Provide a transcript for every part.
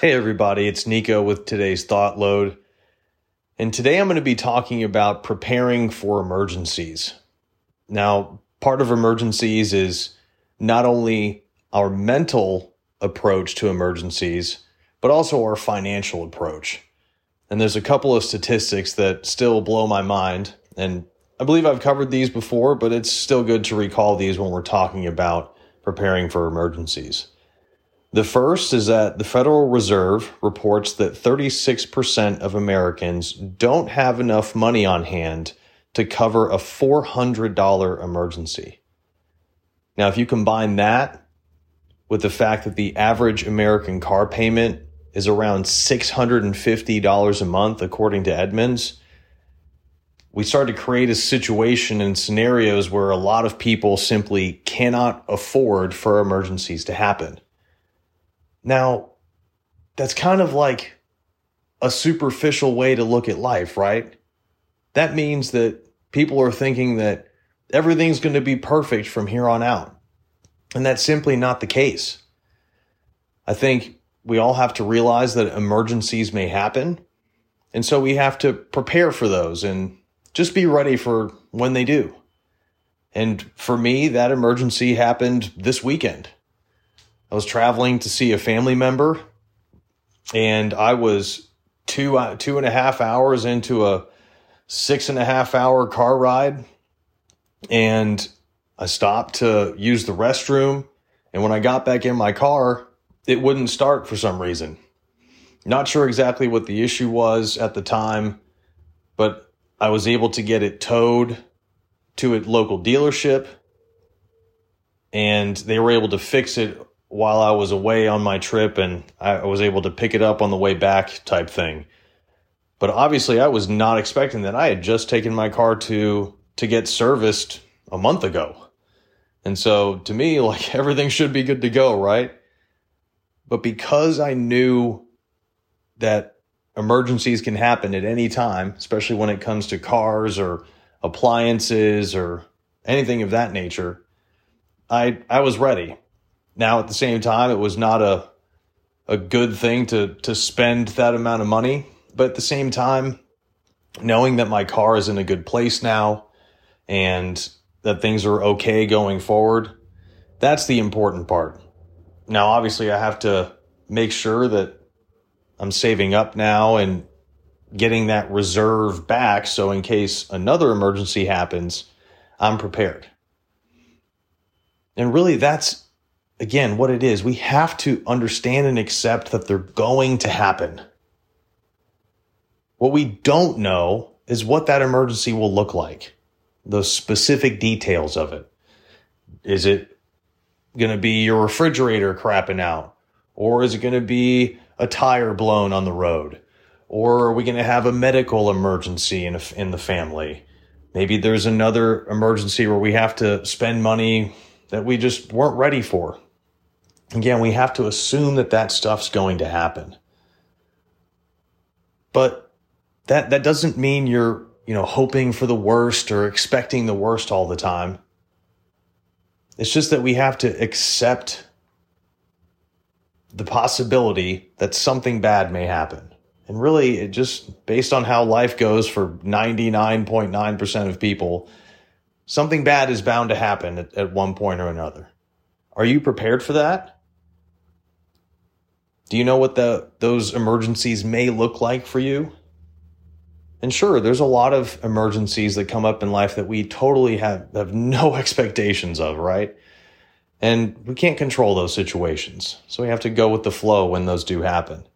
Hey, everybody, it's Nico with today's Thought Load. And today I'm going to be talking about preparing for emergencies. Now, part of emergencies is not only our mental approach to emergencies, but also our financial approach. And there's a couple of statistics that still blow my mind. And I believe I've covered these before, but it's still good to recall these when we're talking about preparing for emergencies. The first is that the Federal Reserve reports that 36% of Americans don't have enough money on hand to cover a $400 emergency. Now, if you combine that with the fact that the average American car payment is around $650 a month, according to Edmunds, we start to create a situation and scenarios where a lot of people simply cannot afford for emergencies to happen. Now, that's kind of like a superficial way to look at life, right? That means that people are thinking that everything's going to be perfect from here on out. And that's simply not the case. I think we all have to realize that emergencies may happen. And so we have to prepare for those and just be ready for when they do. And for me, that emergency happened this weekend. I was traveling to see a family member, and I was two uh, two and a half hours into a six and a half hour car ride, and I stopped to use the restroom. And when I got back in my car, it wouldn't start for some reason. Not sure exactly what the issue was at the time, but I was able to get it towed to a local dealership and they were able to fix it while I was away on my trip and I was able to pick it up on the way back type thing. But obviously I was not expecting that. I had just taken my car to to get serviced a month ago. And so to me like everything should be good to go, right? But because I knew that emergencies can happen at any time, especially when it comes to cars or appliances or anything of that nature, I I was ready. Now, at the same time, it was not a a good thing to to spend that amount of money, but at the same time, knowing that my car is in a good place now and that things are okay going forward, that's the important part. Now, obviously, I have to make sure that I'm saving up now and getting that reserve back so in case another emergency happens, I'm prepared. And really that's again, what it is, we have to understand and accept that they're going to happen. What we don't know is what that emergency will look like, the specific details of it. Is it going to be your refrigerator crapping out? Or is it going to be a tire blown on the road? Or are we going to have a medical emergency in, a, in the family? Maybe there's another emergency where we have to spend money that we just weren't ready for again, we have to assume that that stuff's going to happen. But that that doesn't mean you're, you know, hoping for the worst or expecting the worst all the time. It's just that we have to accept the possibility that something bad may happen. And really, it just based on how life goes for 99.9% of people, something bad is bound to happen at, at one point or another. Are you prepared for that? Do you know what the those emergencies may look like for you? And sure, there's a lot of emergencies that come up in life that we totally have, have no expectations of, right? And we can't control those situations. So we have to go with the flow when those do happen.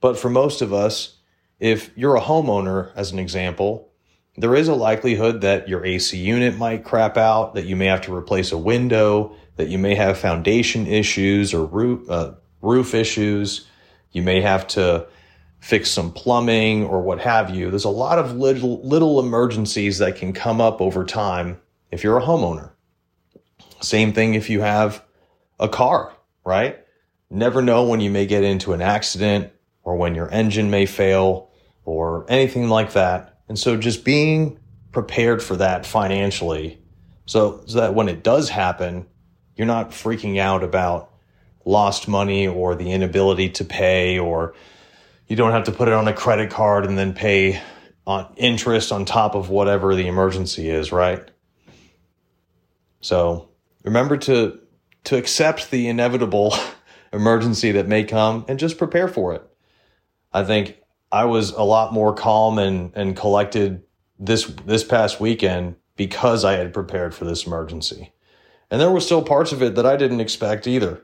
But for most of us, if you're a homeowner, as an example, there is a likelihood that your AC unit might crap out, that you may have to replace a window, that you may have foundation issues or roof, uh, roof issues. You may have to fix some plumbing or what have you. There's a lot of little, little emergencies that can come up over time if you're a homeowner. Same thing if you have a car, right? Never know when you may get into an accident or when your engine may fail or anything like that. And so just being prepared for that financially so, so that when it does happen, you're not freaking out about lost money or the inability to pay, or you don't have to put it on a credit card and then pay on interest on top of whatever the emergency is, right? So remember to to accept the inevitable emergency that may come and just prepare for it. I think I was a lot more calm and, and collected this this past weekend because I had prepared for this emergency. And there were still parts of it that I didn't expect either.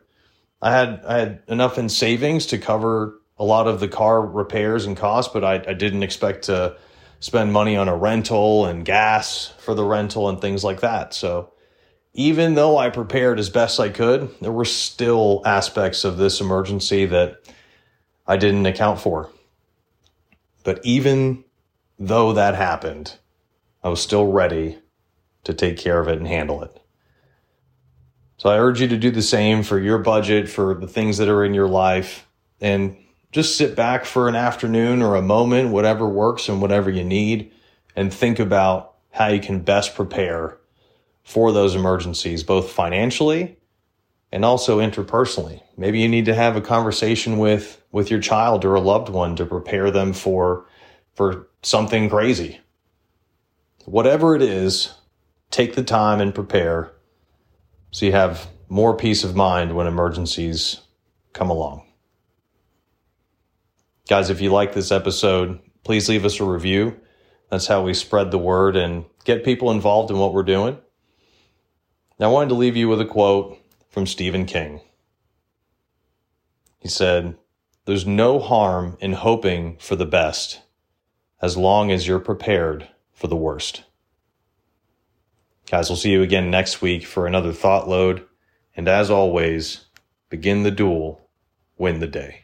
I had I had enough in savings to cover a lot of the car repairs and costs, but I, I didn't expect to spend money on a rental and gas for the rental and things like that. So even though I prepared as best I could, there were still aspects of this emergency that I didn't account for. But even though that happened, I was still ready to take care of it and handle it. So I urge you to do the same for your budget, for the things that are in your life, and just sit back for an afternoon or a moment, whatever works and whatever you need, and think about how you can best prepare for those emergencies, both financially and also interpersonally. Maybe you need to have a conversation with, with your child or a loved one to prepare them for, for something crazy. Whatever it is, take the time and prepare so you have more peace of mind when emergencies come along. Guys, if you like this episode, please leave us a review. That's how we spread the word and get people involved in what we're doing. Now, I wanted to leave you with a quote from Stephen King. He said, There's no harm in hoping for the best as long as you're prepared for the worst. Guys, we'll see you again next week for another thought load. And as always, begin the duel, win the day.